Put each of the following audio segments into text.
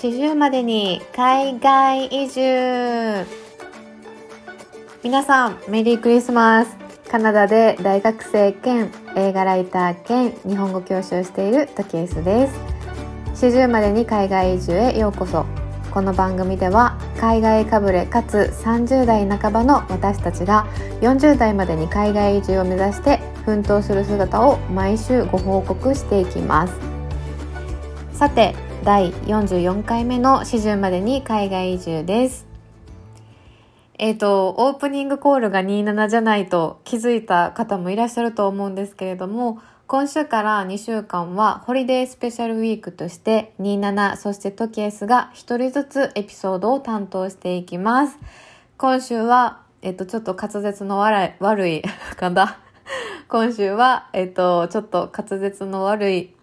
40までに海外移住皆さんメリークリスマス。カナダで大学生兼映画ライター兼日本語教師をしているトキエスです。40までに海外移住へようこそ。この番組では海外かぶれかつ30代半ばの私たちが40代までに海外移住を目指して奮闘する姿を毎週ご報告していきます。さて第44回目の始終までに海外移住ですえっ、ー、とオープニングコールが27じゃないと気づいた方もいらっしゃると思うんですけれども今週から2週間はホリデースペシャルウィークとして27そしてトキエスが1人ずつエピソードを担当していきます。今週は、えっと、ちょっと滑舌の悪い、悪い、かだ。今週は、えっと、ちょっと滑舌の悪い、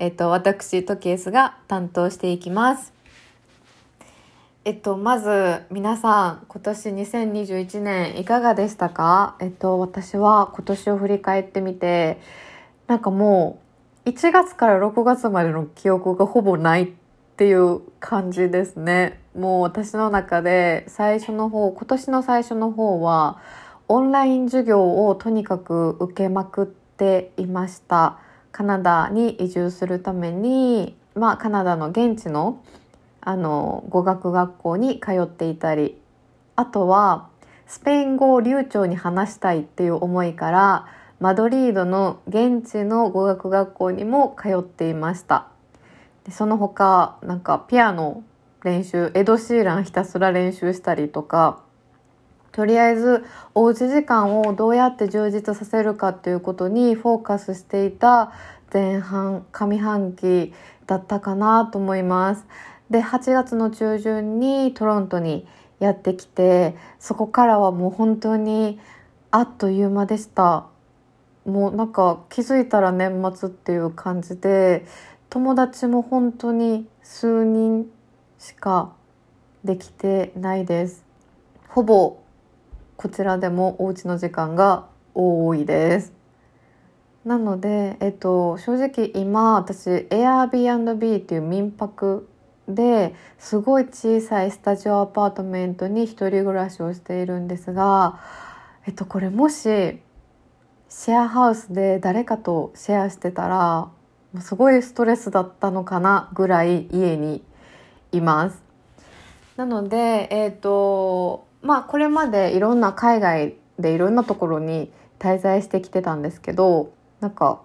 えっと、私、トキエスが担当していきます。えっと、まず皆さん今年2021年いかがでしたか？えっと私は今年を振り返ってみてなんかもう1月から6月までの記憶がほぼないっていう感じですね。もう私の中で最初の方、今年の最初の方はオンライン授業をとにかく受けまくっていました。カナダに移住するために、まあカナダの現地のあの語学学校に通っていたり、あとはスペイン語を流暢に話したいっていう思いからマドリードの現地の語学学校にも通っていました。でその他なんかピアノ練習エド・シーランひたすら練習したりとかとりあえずおうち時間をどうやって充実させるかっていうことにフォーカスしていた前半上半期だったかなと思います。で8月の中旬にトロントにやってきてそこからはもう本当にあっという間でした。もうなんか気づいたら年末っていう感じで友達も本当に数人しかできてないですほぼこちらでもお家の時間が多いですなので、えっと、正直今私 Airbnb っていう民泊ですごい小さいスタジオアパートメントに一人暮らしをしているんですが、えっと、これもしシェアハウスで誰かとシェアしてたらすごいストレスだったのかなぐらい家にいます。なので、えっ、とまあこれまでいろんな海外でいろんなところに滞在してきてたんですけどなんか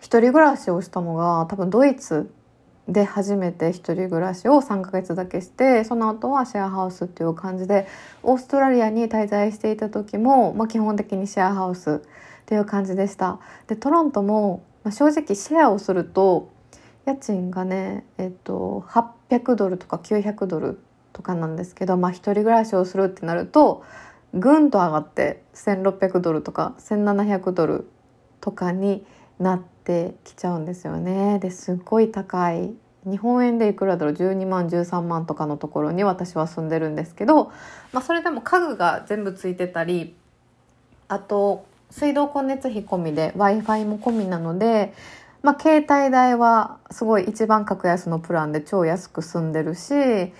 一人暮らしをしたのが多分ドイツで初めて一人暮らしを3ヶ月だけしてその後はシェアハウスっていう感じでオーストラリアに滞在していた時も、まあ、基本的にシェアハウスっていう感じでした。でトロントも、まあ、正直シェアをすると家賃がね、えっと、800ドルとか900ドルとかなんですけど、まあ、一人暮らしをするってなるとぐんと上がって1600ドルとか1700ドルとかになってきちゃうんですよね。ですっごい高い日本円でいくらだろう？12万13万とかのところに私は住んでるんですけど、まあ、それでも家具が全部ついてたりあと水道光熱費込みで w i f i も込みなので、まあ、携帯代はすごい一番格安のプランで超安く済んでるし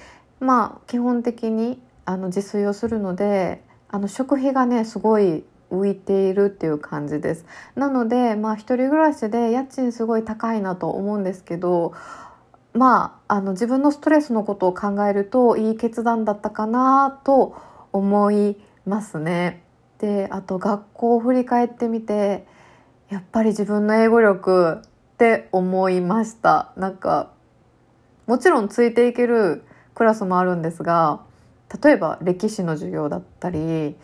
まあ基本的にあの自炊をするのであの食費がねすごい浮いているっていう感じです。なのでまあ一人暮らしで家賃すごい高いなと思うんですけどまああの自分のストレスのことを考えるといい決断だったかなと思いますね。であと学校を振り返ってみてやっぱり自分の英語力って思いました。なんかもちろんついていけるクラスもあるんですが例えば歴史の授業だったり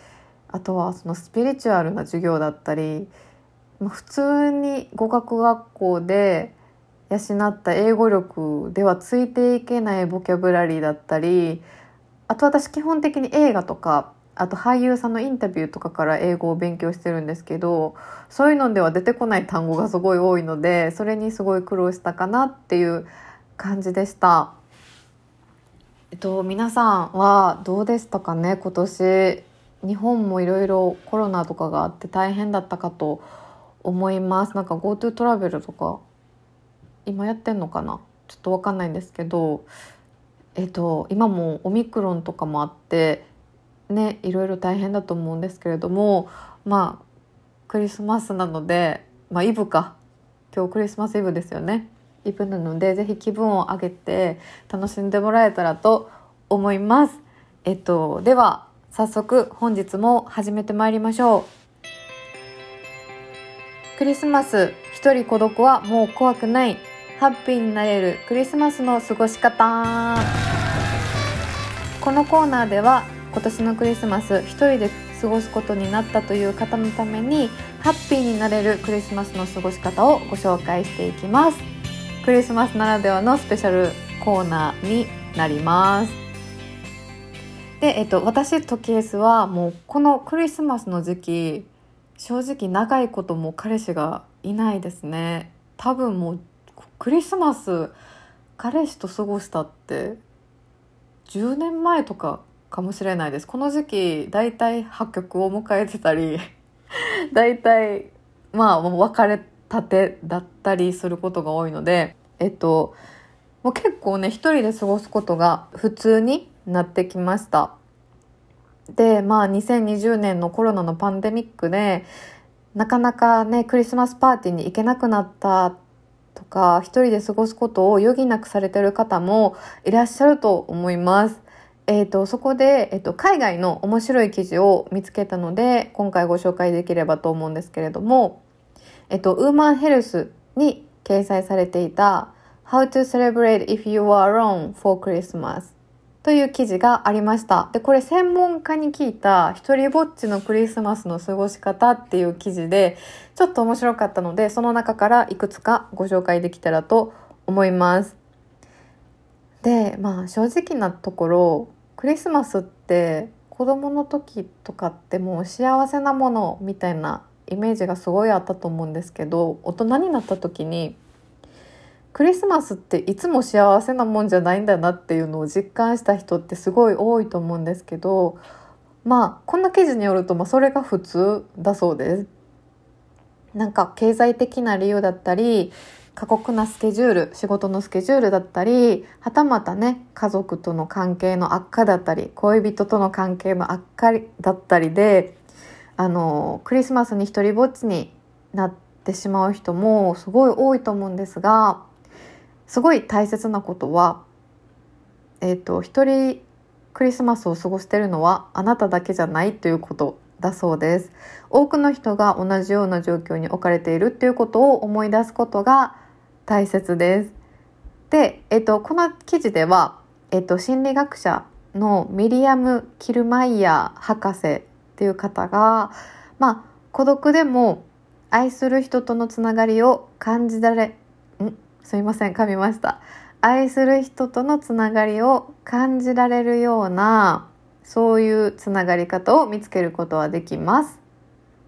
あとはそのスピリチュアルな授業だったり普通に語学学校で養った英語力ではついていけないボキャブラリーだったりあと私基本的に映画とかあと俳優さんのインタビューとかから英語を勉強してるんですけどそういうのでは出てこない単語がすごい多いのでそれにすごい苦労したかなっていう感じでした。えっと、皆さんはどうでしたかね？今年日本もいろいろコロナとかがあって大変だったかと思います。なんか GoTo トラベルとか今やってんのかな？ちょっと分かんないんですけど、えっと、今もオミクロンとかもあってねいろいろ大変だと思うんですけれどもまあクリスマスなので、まあ、イブか。今日クリスマスイブですよね。イブなのでぜひ気分を上げて楽しんでもらえたらと思います。えっと、では早速本日も始めてまいりましょう。クリスマス一人孤独はもう怖くないハッピーになれるクリスマスの過ごし方このコーナーでは今年のクリスマス一人で過ごすことになったという方のためにハッピーになれるクリスマスの過ごし方をご紹介していきますクリスマスならではのスペシャルコーナーになります。で、えっと、私とケースはもうこのクリスマスの時期正直長いことも彼氏がいないですね。多分もうクリスマス彼氏と過ごしたって10年前とかかもしれないです。この時期だいたい破局を迎えてたりだいたいまあ別れたてだったりすることが多いのでえっともう結構ね一人で過ごすことが普通になってきましたでまあ2020年のコロナのパンデミックでなかなかねクリスマスパーティーに行けなくなったとか一人で過ごすことを余儀なくされてる方もいらっしゃると思います。えーと、そこで、えーと、海外の面白い記事を見つけたので今回ご紹介できればと思うんですけれども、えーと、ウーマンヘルスに掲載されていた How to celebrate if you are alone for Christmas という記事がありました。で、これ専門家に聞いた一人ぼっちのクリスマスの過ごし方っていう記事でちょっと面白かったのでその中からいくつかご紹介できたらと思います。で、まあ正直なところクリスマスって子供の時とかってもう幸せなものみたいなイメージがすごいあったと思うんですけど大人になった時にクリスマスっていつも幸せなもんじゃないんだなっていうのを実感した人ってすごい多いと思うんですけどまあこんな記事によると、まあ、それが普通だそうです。なんか経済的な理由だったり過酷なスケジュール仕事のスケジュールだったりはたまたね家族との関係の悪化だったり恋人との関係の悪化だったりであのクリスマスに一人ぼっちになってしまう人もすごい多いと思うんですがすごい大切なことはえっ、ー、と一人クリスマスを過ごしてるのはあなただけじゃないということだそうです多くの人が同じような状況に置かれているっていうことを思い出すことが大切です。で、えっと、この記事では、えっと、心理学者のミリアム・キルマイヤー博士っていう方が、まあ、孤独でも愛する人とのつながりを感じられ、ん？すいません、噛みました。愛する人とのつながりを感じられるような、そういうつながり方を見つけることはできます。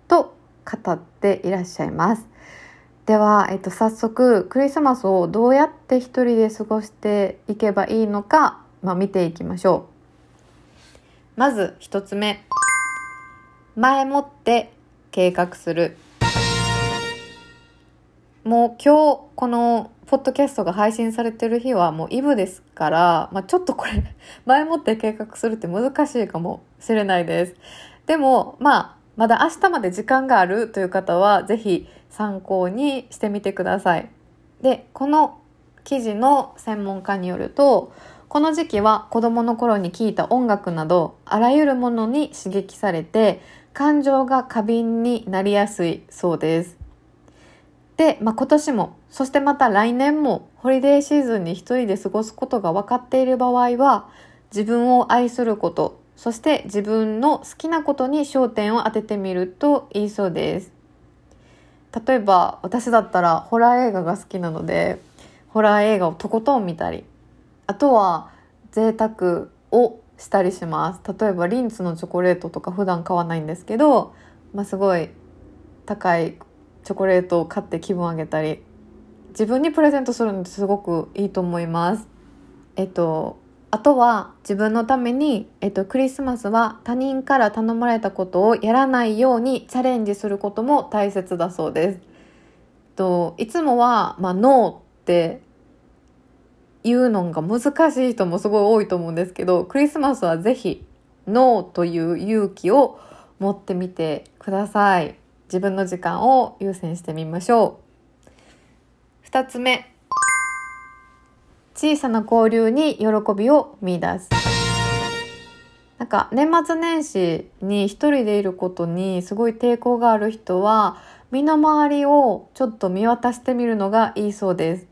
と語っていらっしゃいます。では、えっと、早速クリスマスをどうやって一人で過ごしていけばいいのか、まあ、見ていきましょうまず一つ目前もって計画するもう今日このポッドキャストが配信されてる日はもうイブですから、まあ、ちょっとこれ 前もって計画するって難しいかもしれないですでもまあまだ明日まで時間があるという方は是非参考にしてみてください。でこの記事の専門家によるとこの時期は子どもの頃に聴いた音楽などあらゆるものに刺激されて感情が過敏になりやすいそうです。で、まあ、今年もそしてまた来年もホリデーシーズンに一人で過ごすことが分かっている場合は自分を愛することそして自分の好きなことに焦点を当ててみるといいそうです。例えば私だったらホラー映画が好きなのでホラー映画をとことん見たりあとは贅沢をしたりします例えばリンツのチョコレートとか普段買わないんですけど、まあ、すごい高いチョコレートを買って気分上げたり自分にプレゼントするのってすごくいいと思いますえっとあとは自分のために、えっと、クリスマスは他人から頼まれたことをやらないようにチャレンジすることも大切だそうです。えっといつもは、まあ、ノーって言うのが難しい人もすごい多いと思うんですけどクリスマスは是非ノーという勇気を持ってみてください。自分の時間を優先してみましょう。2つ目。小さな交流に喜びを見出す。なんか年末年始に一人でいることにすごい抵抗がある人は身の回りをちょっと見渡してみるのがいいそうです。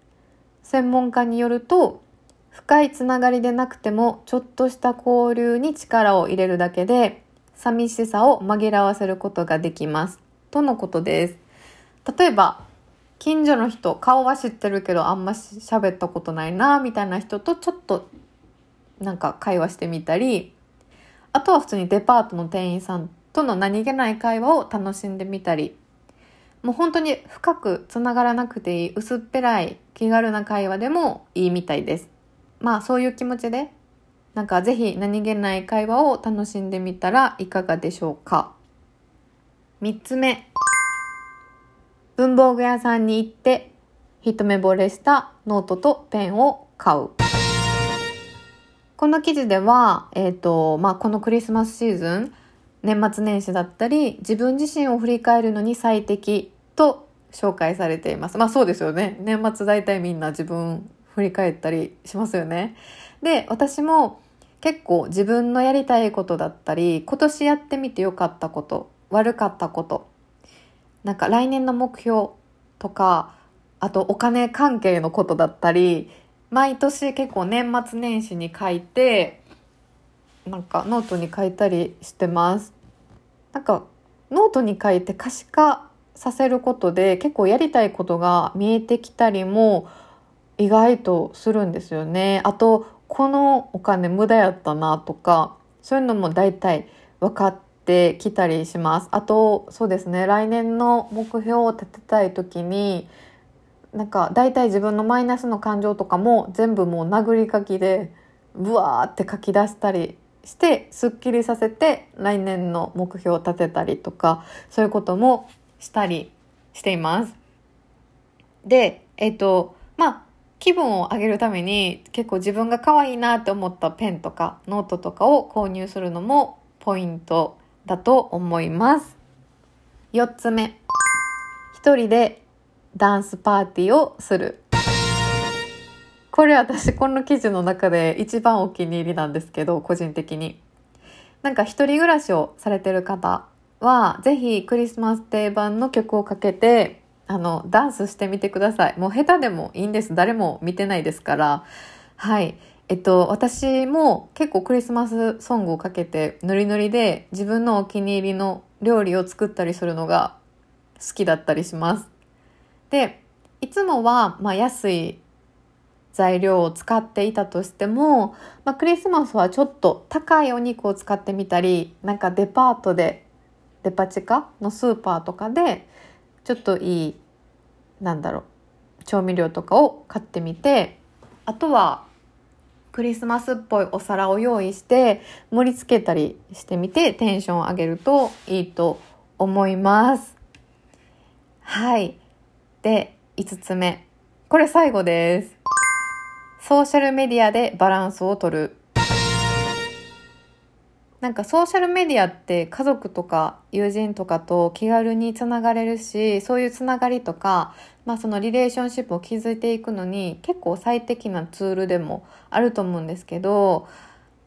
専門家によると深いつながりでなくてもちょっとした交流に力を入れるだけで寂しさを紛らわせることができます。とのことです。例えば近所の人顔は知ってるけどあんま喋ったことないなみたいな人とちょっとなんか会話してみたりあとは普通にデパートの店員さんとの何気ない会話を楽しんでみたりもう本当に深くつながらなくていい薄っぺらい気軽な会話でもいいみたいです。まあそういう気持ちでなんかぜひ何気ない会話を楽しんでみたらいかがでしょうか。3つ目文房具屋さんに行って一目惚れしたノートとペンを買う。この記事では、えーとまあ、このクリスマスシーズン年末年始だったり自分自身を振り返るのに最適と紹介されています。まあそうですよね。年末大体みんな自分振り返ったりしますよね。で私も結構自分のやりたいことだったり今年やってみてよかったこと悪かったことなんか来年の目標とかあとお金関係のことだったり毎年結構年末年始に書いてなんかノートに書いたりしてます。なんかノートに書いて可視化させることで結構やりたいことが見えてきたりも意外とするんですよね。あとこのお金無駄やったなとかそういうのも大体分かってきたりします。あとそうですね来年の目標を立てたい時になんか大体自分のマイナスの感情とかも全部もう殴り書きでブワーって書き出したりしてすっきりさせて来年の目標を立てたりとかそういうこともしたりしています。でえっ、とまあ気分を上げるために結構自分が可愛いなって思ったペンとかノートとかを購入するのもポイントだと思います。4つ目一人でダンスパーティーをするこれ私この記事の中で一番お気に入りなんですけど個人的に。なんか一人暮らしをされてる方はぜひクリスマス定番の曲をかけてあのダンスしてみてください。もう下手でもいいんです。誰も見てないですから。はい。えっと私も結構クリスマスソングをかけてノリノリで自分のお気に入りの料理を作ったりするのが好きだったりします。でいつもは、まあ、安い材料を使っていたとしても、まあ、クリスマスはちょっと高いお肉を使ってみたりなんかデパートでデパ地下のスーパーとかでちょっといいなんだろう調味料とかを買ってみてあとはクリスマスっぽいお皿を用意して盛り付けたりしてみてテンションを上げるといいと思います。はい。で、5つ目。これ最後です。ソーシャルメディアでバランスを取る。なんかソーシャルメディアって家族とか友人とかと気軽につながれるし、そういうつながりとか、まあそのリレーションシップを築いていくのに結構最適なツールでもあると思うんですけど、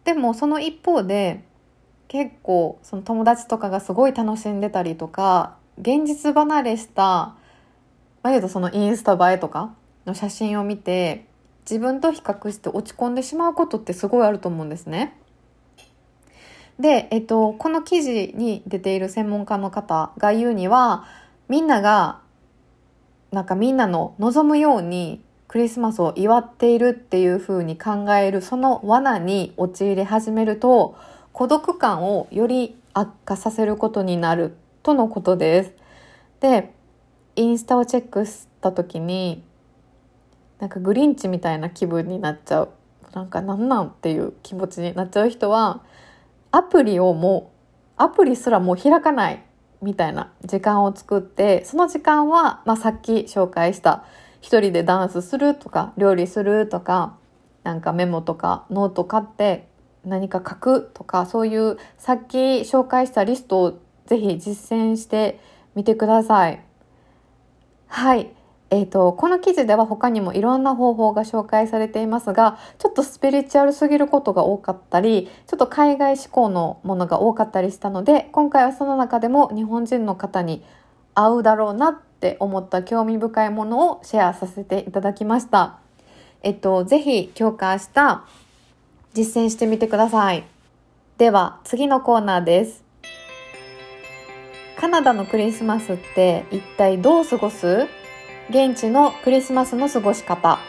でもその一方で結構その友達とかがすごい楽しんでたりとか、現実離れしたまあ、言うとそのインスタ映えとかの写真を見て自分と比較して落ち込んでしまうことってすごいあると思うんですね。で、えっと、この記事に出ている専門家の方が言うにはみんながなんかみんなの望むようにクリスマスを祝っているっていう風に考えるその罠に陥り始めると孤独感をより悪化させることになるとのことです。でインスタをチェックした時になんかグリンチみたいな気分になっちゃうなんかなんなんっていう気持ちになっちゃう人はアプリをもうアプリすらもう開かないみたいな時間を作ってその時間は、まあ、さっき紹介した一人でダンスするとか料理するとかなんかメモとかノート買って何か書くとかそういうさっき紹介したリストをぜひ実践してみてください。はい。えーと、この記事では他にもいろんな方法が紹介されていますがちょっとスピリチュアルすぎることが多かったりちょっと海外志向のものが多かったりしたので今回はその中でも日本人の方に合うだろうなって思った興味深いものをシェアさせていただきました。えっと、ぜひ今日か明日実践してみてください。では次のコーナーです。カナダのクリスマスって一体どう過ごす？現地のクリスマスの過ごし方。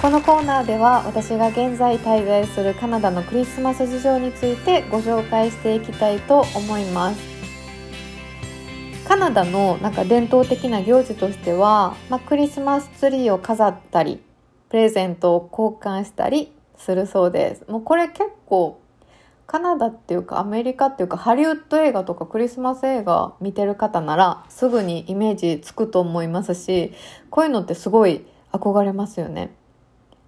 このコーナーでは私が現在滞在するカナダのクリスマス事情についてご紹介していきたいと思います。カナダのなんか伝統的な行事としては、まあ、クリスマスツリーを飾ったりプレゼントを交換したりするそうです。もうこれ結構カナダっていうかアメリカっていうかハリウッド映画とかクリスマス映画見てる方ならすぐにイメージつくと思いますしこういうのってすごい憧れますよね。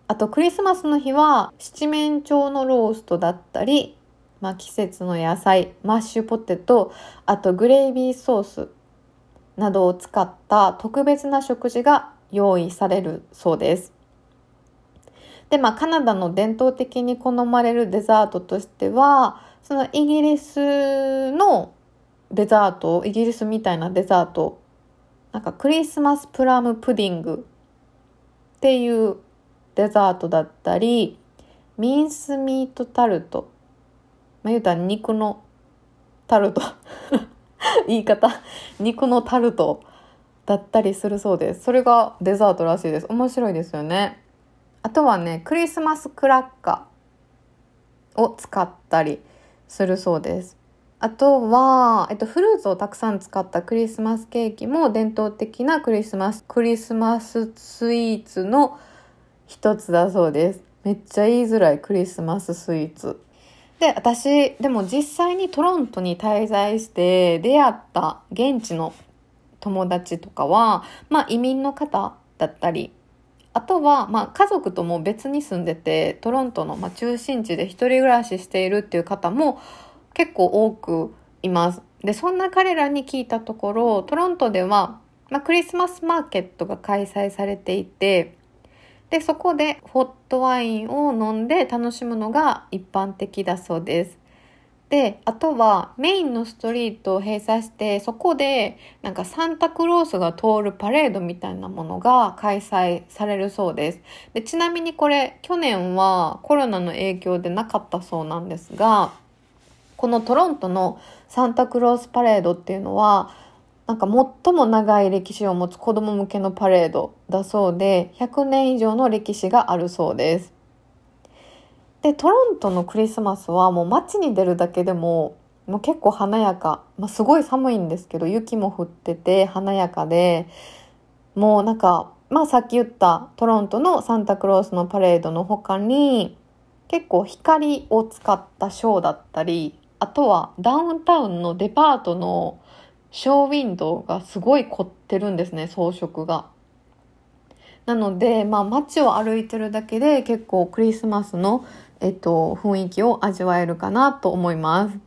あとクリスマスの日は七面鳥のローストだったり、まあ、季節の野菜マッシュポテトあとグレイビーソースなどを使った特別な食事が用意されるそうです。で、まあ、カナダの伝統的に好まれるデザートとしてはそのイギリスのデザートイギリスみたいなデザートなんかクリスマスプラムプディングっていうデザートだったりミンスミートタルト。まあ言うたら肉のタルト。言い方。肉のタルトだったりするそうです。それがデザートらしいです。面白いですよね。あとはねクリスマスクラッカーを使ったりするそうです。あとは、えっと、フルーツをたくさん使ったクリスマスケーキも伝統的なクリスマスクリスマススイーツの一つだそうです。めっちゃ言いづらいクリスマススイーツ。で私でも実際にトロントに滞在して出会った現地の友達とかはまあ移民の方だったりあとは、まあ、家族とも別に住んでてトロントの、まあ、中心地で一人暮らししているっていう方も結構多くいます。でそんな彼らに聞いたところトロントでは、まあ、クリスマスマーケットが開催されていてでそこでホットワインを飲んで楽しむのが一般的だそうです。であとはメインのストリートを閉鎖してそこでなんかサンタクロースが通るパレードみたいなものが開催されるそうです。でちなみにこれ去年はコロナの影響でなかったそうなんですがこのトロントのサンタクロースパレードっていうのはなんか最も長い歴史を持つ子供向けのパレードだそうで100年以上の歴史があるそうです。でトロントのクリスマスはもう街に出るだけでももう結構華やか、まあ、すごい寒いんですけど雪も降ってて華やかでもうなんかまあさっき言ったトロントのサンタクロースのパレードの他に結構光を使ったショーだったりあとはダウンタウンのデパートのショーウィンドウがすごい凝ってるんですね装飾が。なので、まあ、街を歩いてるだけで結構クリスマスのえっと、雰囲気を味わえるかなと思います。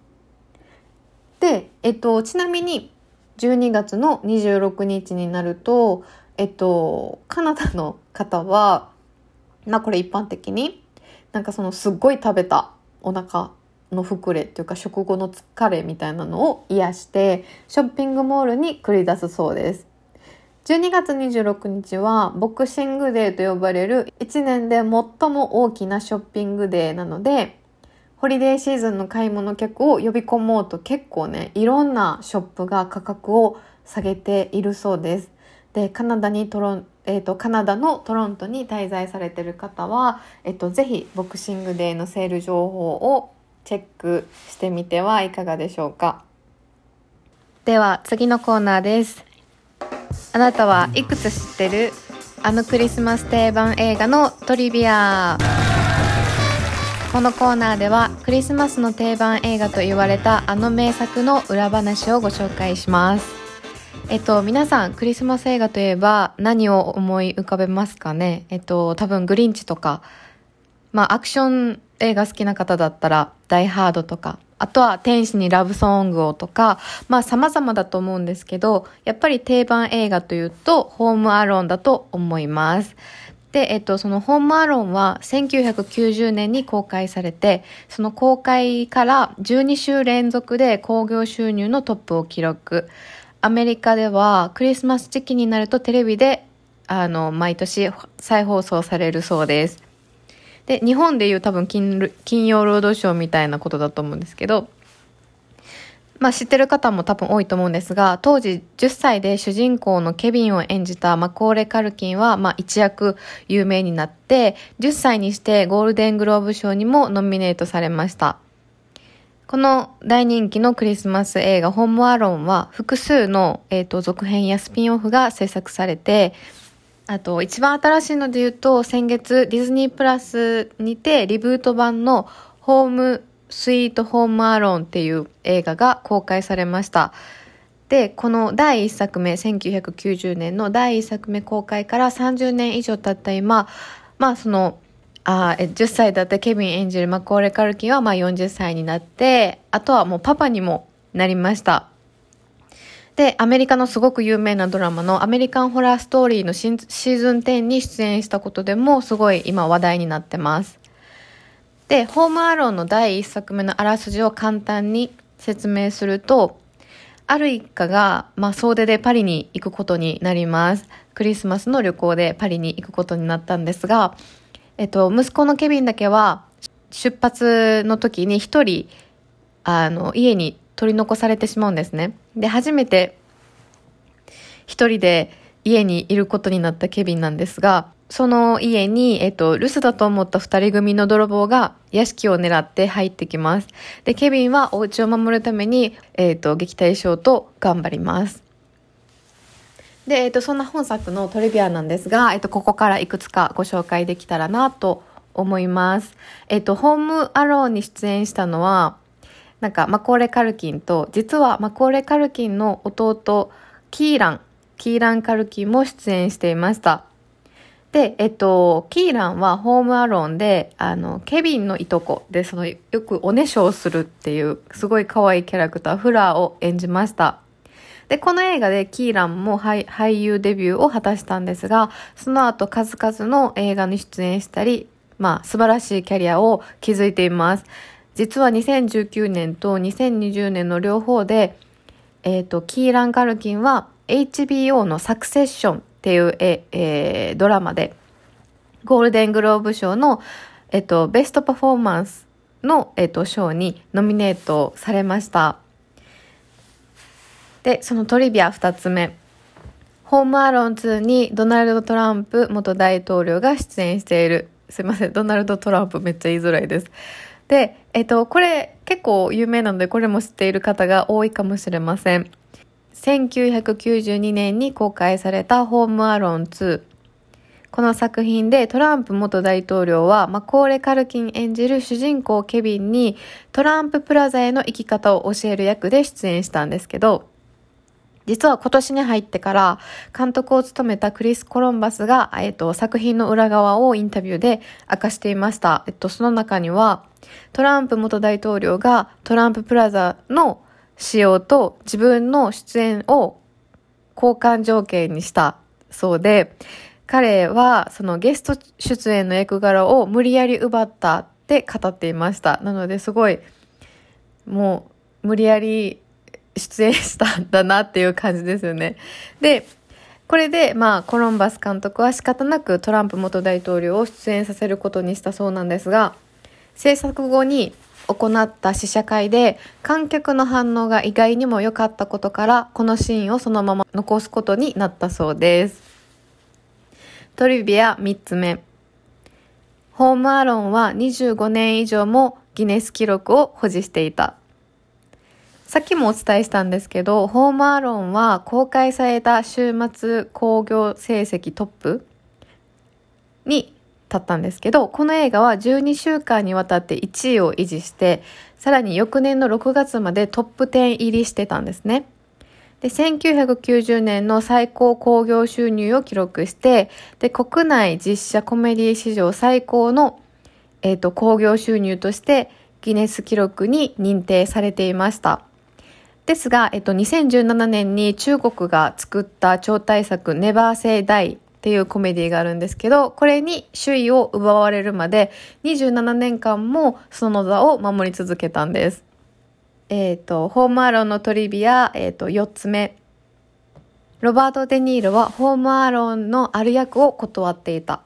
で、えっと、ちなみに12月の26日になると、えっと、カナダの方は、まあこれ一般的に、なんかそのすっごい食べたお腹の膨れっていうか食後の疲れみたいなのを癒してショッピングモールに繰り出すそうです。12月26日はボクシングデーと呼ばれる1年で最も大きなショッピングデーなのでホリデーシーズンの買い物客を呼び込もうと結構ねいろんなショップが価格を下げているそうです。でカナダにトロンえーと、カナダのトロントに滞在されてる方は、えっと、ぜひボクシングデーのセール情報をチェックしてみてはいかがでしょうかでは次のコーナーですあなたはいくつ知ってる？あのクリスマス定番映画のトリビア。このコーナーではクリスマスの定番映画と言われたあの名作の裏話をご紹介します。えっと、皆さん、クリスマス映画といえば何を思い浮かべますかね？えっと、多分グリンチとか、まあ、アクション映画好きな方だったら、ダイハードとか、あとは天使にラブソングをとか、まあ様々だと思うんですけど、やっぱり定番映画というと、ホームアローンだと思います。で、えっと、そのホームアローンは1990年に公開されて、その公開から12週連続で興行収入のトップを記録。アメリカではクリスマス時期になるとテレビであの毎年再放送されるそうです。で、日本でいう多分金曜ロードショーみたいなことだと思うんですけど、まあ知ってる方も多分多いと思うんですが、当時10歳で主人公のケビンを演じたマコーレ・カルキンは、まあ一躍有名になって、10歳にしてゴールデングローブ賞にもノミネートされました。この大人気のクリスマス映画ホームアロンは複数の、えーと、続編やスピンオフが制作されて、あと一番新しいので言うと先月ディズニープラスにてリブート版のホームスイートホームアローンっていう映画が公開されました。で、この第1作目、1990年の第1作目公開から30年以上経った今、まあそのあ10歳だったケビン演じるマコーレ・カルキンはまあ40歳になって、あとはもうパパにもなりました。で、アメリカのすごく有名なドラマのアメリカンホラーストーリーのシーズン10に出演したことでもすごい今話題になってます。で、ホームアローンの第1作目のあらすじを簡単に説明すると、ある一家が、まあ、総出でパリに行くことになります。クリスマスの旅行でパリに行くことになったんですが、えっと、息子のケビンだけは、出発の時に一人、あの、家に取り残されてしまうんですね。で、初めて一人で家にいることになったケビンなんですが、その家に、えっと、留守だと思った二人組の泥棒が屋敷を狙って入ってきます。で、ケビンはお家を守るために、えっと、撃退しようと頑張ります。で、えっと、そんな本作のトリビアなんですが、えっと、ここからいくつかご紹介できたらなと思います。えっと、ホームアローに出演したのは、なんか、マコーレ・カルキンと、実はマコーレ・カルキンの弟、キーラン、キーラン・カルキンも出演していました。で、えっと、キーランはホームアローンで、あの、ケビンのいとこで、その、よくおねしょをするっていう、すごい可愛いキャラクター、フラーを演じました。で、この映画でキーランも俳優デビューを果たしたんですが、その後数々の映画に出演したり、まあ素晴らしいキャリアを築いています。実は2019年と2020年の両方で、え、ー、と、キーラン・カルキンは HBO のサクセッションっていうえ、えー、ドラマで、ゴールデングローブ賞の、え、ー、と、ベストパフォーマンスの、えっ、と、賞にノミネートされました。で、そのトリビア2つ目。ホームアローン2にドナルド・トランプ元大統領が出演している。すいません、ドナルド・トランプめっちゃ言いづらいです。で、えっと、これ結構有名なので、これも知っている方が多いかもしれません。1992年に公開されたホームアロン2。この作品でトランプ元大統領はマコーレ・カルキン演じる主人公ケビンにトランププラザへの生き方を教える役で出演したんですけど、実は今年に入ってから監督を務めたクリス・コロンバスが、えっと、作品の裏側をインタビューで明かしていました。えっと、その中には、トランプ元大統領がトランププラザの使用と自分の出演を交換条件にしたそうで、彼はそのゲスト出演の役柄を無理やり奪ったって語っていました。なのですごい、もう無理やり出演したんだなっていう感じですよね。で、これで、まあ、コロンバス監督は仕方なくトランプ元大統領を出演させることにしたそうなんですが、制作後に行った試写会で観客の反応が意外にも良かったことからこのシーンをそのまま残すことになったそうです。トリビア3つ目。ホームアロンは25年以上もギネス記録を保持していた。さっきもお伝えしたんですけど、ホームアローンは公開された週末興行成績トップに立ったんですけど、この映画は12週間にわたって1位を維持して、さらに翌年の6月までトップ10入りしてたんですね。で1990年の最高興行収入を記録してで国内実写コメディ史上最高の、えーと、興行収入としてギネス記録に認定されていましたですが、えっと、2017年に中国が作った超大作「ネバーセイダイ」っていうコメディがあるんですけどこれに首位を奪われるまで27年間もその座を守り続けたんですえっ、ー、と、ホームアローンのトリビア、えっ、ー、と、4つ目。ロバート・デ・ニーロはホームアローンのある役を断っていた。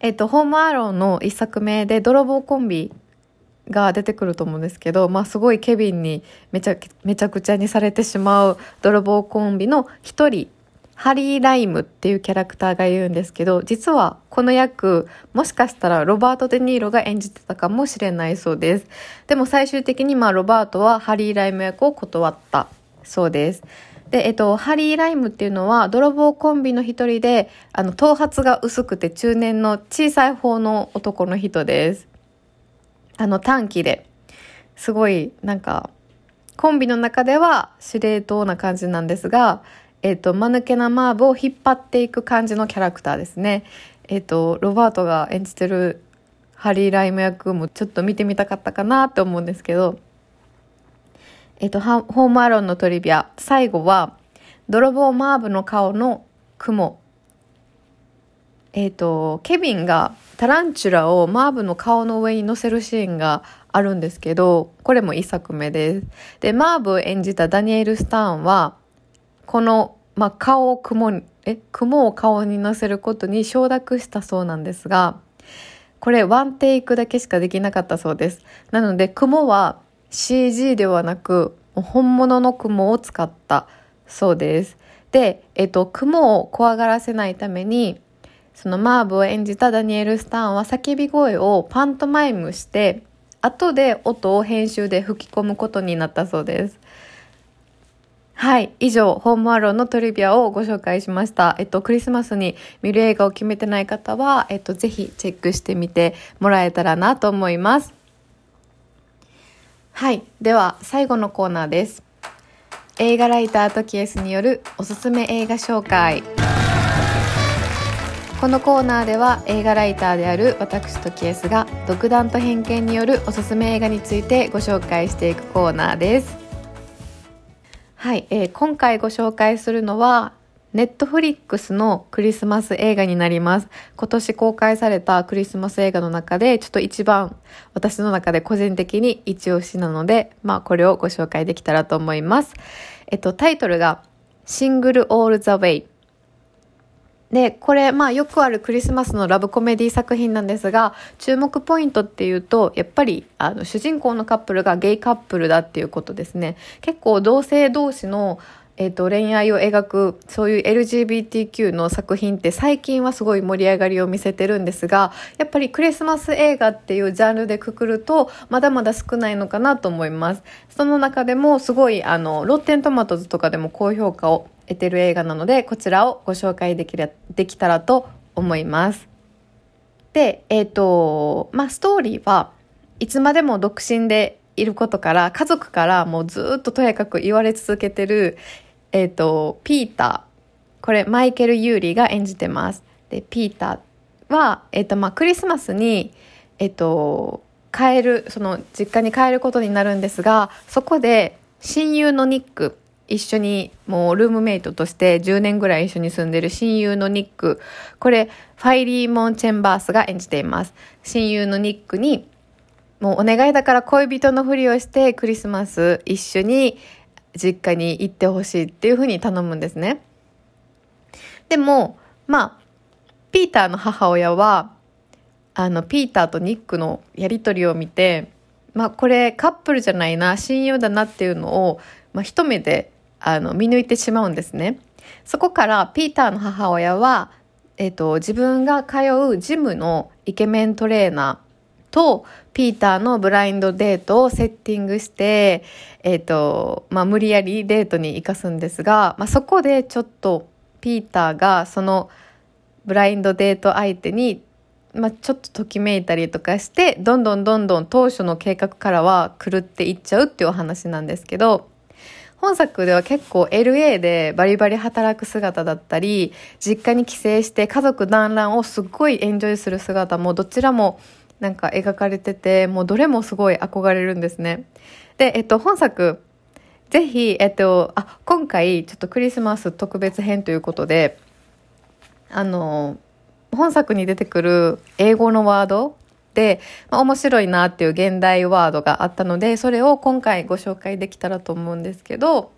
えっ、ー、と、ホームアローンの1作目で泥棒コンビが出てくると思うんですけど、まあ、すごいケビンにめちゃめちゃくちゃにされてしまう泥棒コンビの一人ハリー・ライムっていうキャラクターがいるんですけど実はこの役もしかしたらロバート・デ・ニーロが演じてたかもしれないそうです。でも最終的にまあロバートはハリー・ライム役を断ったそうです。で、えっと、ハリー・ライムっていうのは泥棒コンビの一人であの頭髪が薄くて中年の小さい方の男の人です。あの短期ですごいなんかコンビの中では司令塔な感じなんですがえっ、ー、と、間抜けなマーブを引っ張っていく感じのキャラクターですね。えっ、ー、と、ロバートが演じてるハリー・ライム役もちょっと見てみたかったかなって思うんですけど、えっ、ー、と、ホームアロンのトリビア、最後は、泥棒マーブの顔の雲。えっ、と、ケビンがタランチュラをマーブの顔の上に乗せるシーンがあるんですけど、これも一作目です。で、マーブを演じたダニエル・スターンは、この、まあ、顔を雲にえ雲を顔にのせることに承諾したそうなんですがこれワンテイクだけしかできなかったそうですなので雲は CG ではなく本物の雲を使ったそうですで、えっと、雲を怖がらせないためにそのマーブを演じたダニエル・スターンは叫び声をパントマイムして後で音を編集で吹き込むことになったそうですはい。以上、ホームアローンのトリビアをご紹介しました。えっと、クリスマスに見る映画を決めてない方は、えっと、ぜひチェックしてみてもらえたらなと思います。はい。では、最後のコーナーです。映画ライターとキエスによるおすすめ映画紹介。このコーナーでは映画ライターである私とキエスが独断と偏見によるおすすめ映画についてご紹介していくコーナーです。はい、えー、今回ご紹介するのはネットフリックスのクリスマス映画になります。今年公開されたクリスマス映画の中で、ちょっと一番私の中で個人的に一押しなので、まあこれをご紹介できたらと思います。えっと、タイトルがシングルオールザウェイで、これ、まあよくあるクリスマスのラブコメディ作品なんですが、注目ポイントっていうと、やっぱり、あの、主人公のカップルがゲイカップルだっていうことですね。結構同性同士の、えーと、恋愛を描くそういう LGBTQ の作品って最近はすごい盛り上がりを見せてるんですがやっぱりクリスマス映画っていうジャンルでくくるとまだまだ少ないのかなと思いますその中でもすごいあのロッテントマトズとかでも高評価を得てる映画なのでこちらをご紹介できるできたらと思いますでえっ、ー、とまあストーリーはいつまでも独身でいることから家族からもうずっととやかく言われ続けてる、えっ、ー、とピーターこれマイケル・ユーリが演じてます。でピーターは、えっ、ー、とまあ、クリスマスに、えっ、ー、と帰るその実家に帰ることになるんですがそこで親友のニック一緒にもうルームメイトとして10年ぐらい一緒に住んでる親友のニックこれファイリー・モン・チェンバースが演じています親友のニックにもうお願いだから恋人のふりをしてクリスマス一緒に実家に行ってほしいっていうふうに頼むんですね。でも、まあ、ピーターの母親は、あの、ピーターとニックのやりとりを見て、まあ、これカップルじゃないな、親友だなっていうのを、まあ、一目で、あの、見抜いてしまうんですね。そこから、ピーターの母親は、えっ、と、自分が通うジムのイケメントレーナー、とピーターのブラインドデートをセッティングして、え、ー、と、まあ、無理やりデートに行かすんですが、まあ、そこでちょっとピーターがそのブラインドデート相手に、まあ、ちょっとときめいたりとかしてどんどんどんどん当初の計画からは狂っていっちゃうっていうお話なんですけど本作では結構 LA でバリバリ働く姿だったり実家に帰省して家族団らんをすっごいエンジョイする姿もどちらもなんか描かれててもうどれもすごい憧れるんですね。で、えっと、本作ぜひ、えっと、あ今回ちょっとクリスマス特別編ということであの本作に出てくる英語のワード、まあ、面白いなっていう現代ワードがあったのでそれを今回ご紹介できたらと思うんですけど、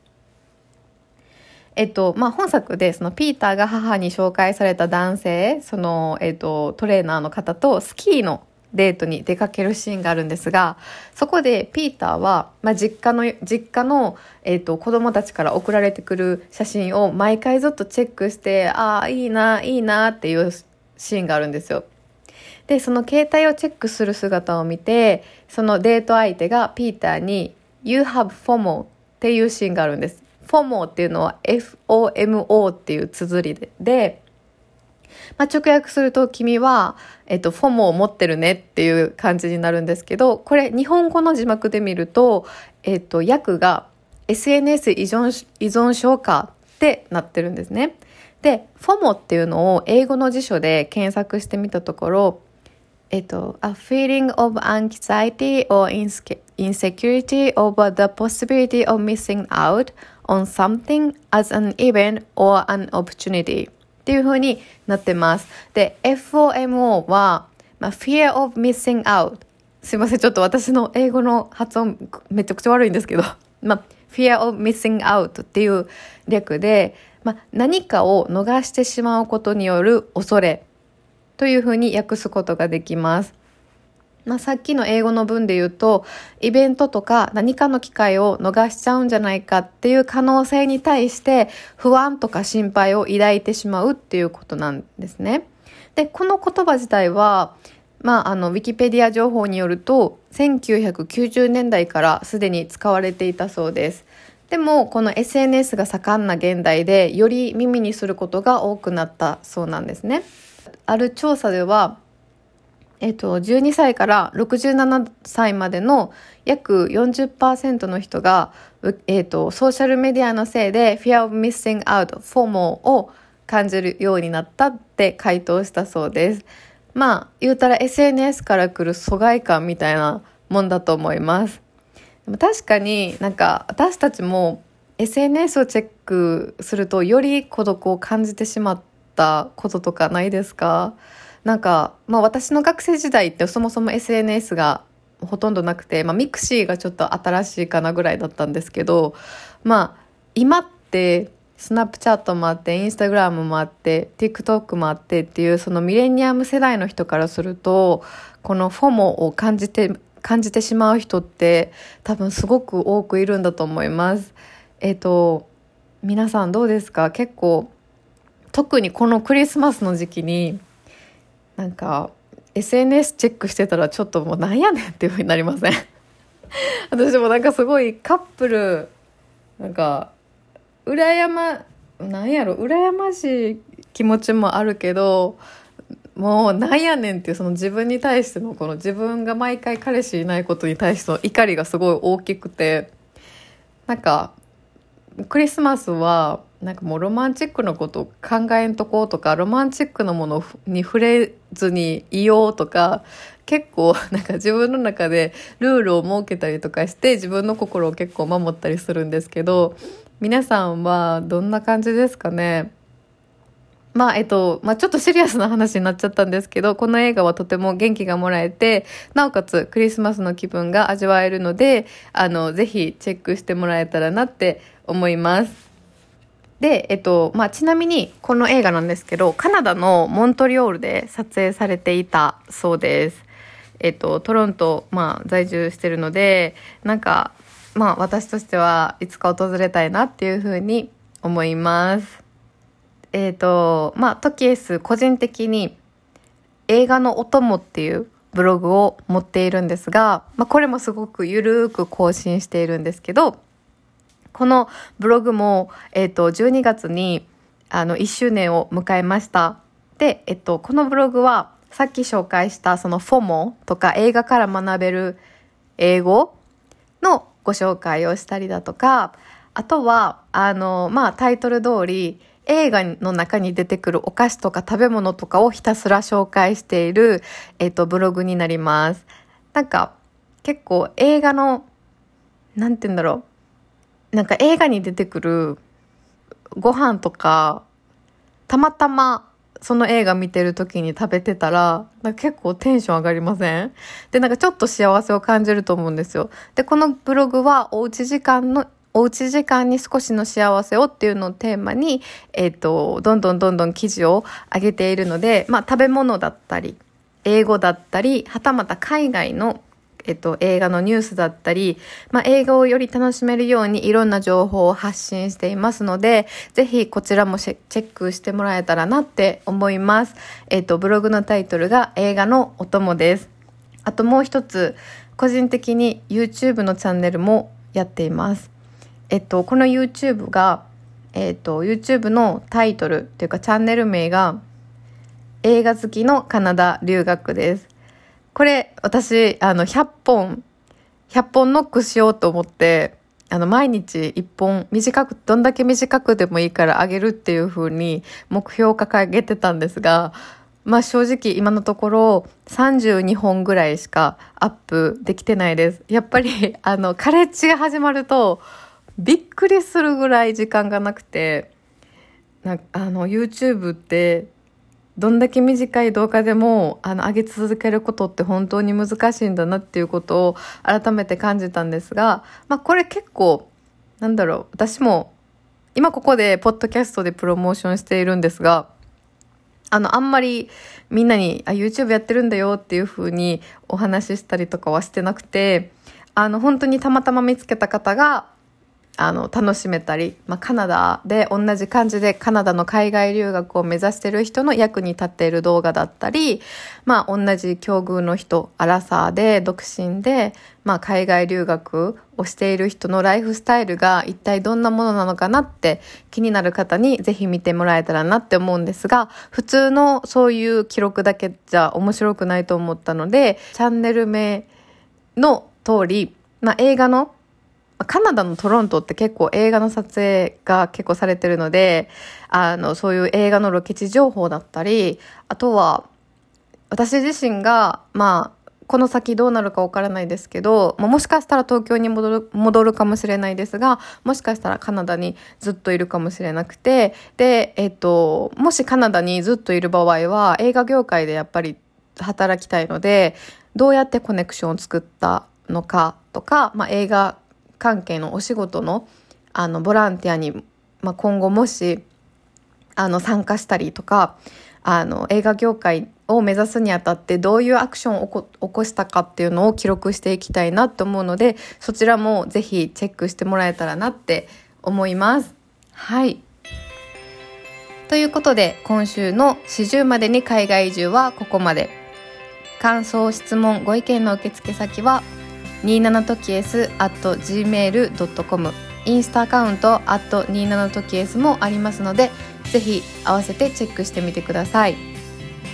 えっとまあ、本作でそのピーターが母に紹介された男性その、えっと、トレーナーの方とスキーのデートに出かけるシーンがあるんですがそこでピーターは、まあ、実家の実家の、えーと、子供たちから送られてくる写真を毎回ずっとチェックしてああいいないいなっていうシーンがあるんですよ。でその携帯をチェックする姿を見てそのデート相手がピーターに「You have FOMO」っていうシーンがあるんです。FOMO っていうのは FOMO っていう綴りでで、まあ、直訳すると「君は、えっと、FOMO を持ってるね」っていう感じになるんですけどこれ日本語の字幕で見ると、えっと、訳が SNS 依存依存症かってなってるんですね。で FOMO っていうのを英語の辞書で検索してみたところえっと、a feeling of anxiety or insecurity over the possibility of missing out on something as an event or an opportunity っていう風になってます。で、FOMO は、まあ、fear of missing out すいません、ちょっと私の英語の発音めちゃくちゃ悪いんですけど、まあ、fear of missing out っていう略で、まあ、何かを逃してしまうことによる恐れというふうに訳すことができます。まあ、さっきの英語の文で言うとイベントとか何かの機会を逃しちゃうんじゃないかっていう可能性に対して不安とか心配を抱いてしまうっていうことなんですね。でこの言葉自体はまあ、あのウィキペディア情報によると1990年代からすでに使われていたそうです。でもこの SNS が盛んな現代でより耳にすることが多くなったそうなんですね。ある調査では、えっと、12歳から67歳までの約40%の人が、えっと、ソーシャルメディアのせいで Fear of Missing Out FOMO を感じるようになったって回答したそうです。まあ言うたら SNS から来る疎外感みたいなもんだと思います。でも確かになんか私たちも SNS をチェックするとより孤独を感じてしまってたこととかないですか？なんか、まあ、私の学生時代ってそもそも SNS がほとんどなくて、まあ、ミクシーがちょっと新しいかなぐらいだったんですけどまあ今ってスナップチャットもあってインスタグラムもあって TikTok もあってっていうそのミレニアム世代の人からするとこの FOMO を感じて感じてしまう人って多分すごく多くいるんだと思います。えっ、と皆さんどうですか？結構特にこのクリスマスの時期になんか SNS チェックしてたらちょっともうなんやねんっていうふうになりません？私もなんかすごいカップルなんか羨まなんやろ羨ましい気持ちもあるけどもうなんやねんっていうその自分に対してのこの自分が毎回彼氏いないことに対しての怒りがすごい大きくてなんかクリスマスはなんかもうロマンチックなこと考えんとこうとかロマンチックなものに触れずにいようとか結構 なんか自分の中でルールを設けたりとかして自分の心を結構守ったりするんですけど皆さんはどんな感じですかね？まあえっとまあ、ちょっとシリアスな話になっちゃったんですけどこの映画はとても元気がもらえてなおかつクリスマスの気分が味わえるのであのぜひチェックしてもらえたらなって思います。で、えっとまあ、ちなみにこの映画なんですけどカナダのモントリオールで撮影されていたそうです。えっと、トロント、まあ、在住してるのでなんか、まあ、私としてはいつか訪れたいなっていうふうに思います。えっ、とまあトキエス個人的に映画のお供っていうブログを持っているんですが、まあ、これもすごくゆるーく更新しているんですけどこのブログも、え、ー、と、12月に、あの、1周年を迎えました。で、えっと、このブログは、さっき紹介したそのフォモとか映画から学べる英語のご紹介をしたりだとか、あとはあのまあタイトル通り映画の中に出てくるお菓子とか食べ物とかをひたすら紹介している、えっと、ブログになります。なんか結構映画のなんて言うんだろうなんか映画に出てくるご飯とかたまたまその映画見てる時に食べてたらなんか結構テンション上がりません？でなんかちょっと幸せを感じると思うんですよ。でこのブログはおうち時間のおうち時間に少しの幸せをっていうのをテーマに、えっ、ー、と、どんどんどんどん記事を上げているので、まあ、食べ物だったり、英語だったり、はたまた海外のえっと、映画のニュースだったり、まあ、映画をより楽しめるようにいろんな情報を発信していますので、ぜひこちらもチェックしてもらえたらなって思います。えっと、ブログのタイトルが映画のお供です。あともう一つ、個人的に YouTube のチャンネルもやっています。えっと、この YouTube が、えっと、YouTube のタイトルっていうかチャンネル名が映画好きのカナダ留学です。これ私あの100本100本ノックしようと思ってあの毎日1本短くどんだけ短くでもいいからあげるっていう風に目標を掲げてたんですがまあ正直今のところ32本ぐらいしかアップできてないです。やっぱり あのカレッジが始まるとびっくりするぐらい時間がなくてなあの YouTube ってどんだけ短い動画でもあの上げ続けることって本当に難しいんだなっていうことを改めて感じたんですが、まあ、これ結構なんだろう私も今ここでポッドキャストでプロモーションしているんですがあのあんまりみんなにあ YouTube やってるんだよっていう風にお話ししたりとかはしてなくてあの本当にたまたま見つけた方があの楽しめたり、まあ、カナダで同じ感じでカナダの海外留学を目指してる人の役に立っている動画だったり、まあ、同じ境遇の人アラサーで独身で、まあ、海外留学をしている人のライフスタイルが一体どんなものなのかなって気になる方にぜひ見てもらえたらなって思うんですが普通のそういう記録だけじゃ面白くないと思ったのでチャンネル名の通り、まあ、映画のカナダのトロントって結構映画の撮影が結構されてるので、あの、そういう映画のロケ地情報だったり、あとは、私自身が、まあ、この先どうなるかわからないですけど、まあ、もしかしたら東京に戻る戻るかもしれないですがもしかしたらカナダにずっといるかもしれなくてで、えっと、もしカナダにずっといる場合は映画業界でやっぱり働きたいのでどうやってコネクションを作ったのかとか、まあ、映画関係のお仕事のあのボランティアに、まあ、今後もしあの参加したりとかあの映画業界を目指すにあたってどういうアクションを起こしたかっていうのを記録していきたいなと思うのでそちらもぜひチェックしてもらえたらなって思います。はいということで今週の40までに海外移住はここまで。感想質問ご意見の受付先は27トキエス at gmail.com インスタアカウント at 27トキエスもありますのでぜひ合わせてチェックしてみてください。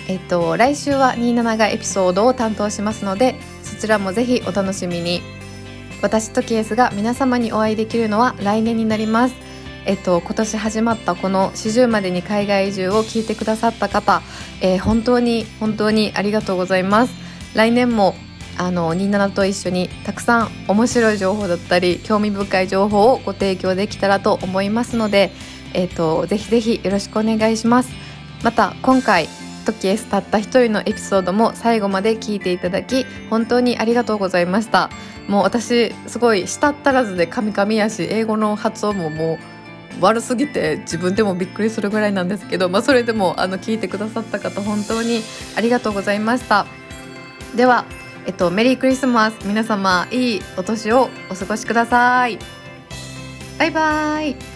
えっと来週は27がエピソードを担当しますのでそちらもぜひお楽しみに。私とキエスが皆様にお会いできるのは来年になります。えっと、今年始まったこの40までに海外移住を聞いてくださった方、えー、本当に本当にありがとうございます。来年もあの27と一緒にたくさん面白い情報だったり興味深い情報をご提供できたらと思いますので、えーと、ぜひぜひよろしくお願いします。また今回トキエスたった一人のエピソードも最後まで聞いていただき本当にありがとうございました。もう私すごい舌足らずでカミカミやし英語の発音ももう悪すぎて自分でもびっくりするぐらいなんですけど、まあ、それでもあの聞いてくださった方本当にありがとうございました。ではえっと、メリークリスマス皆様いいお年をお過ごしください。バイバイ。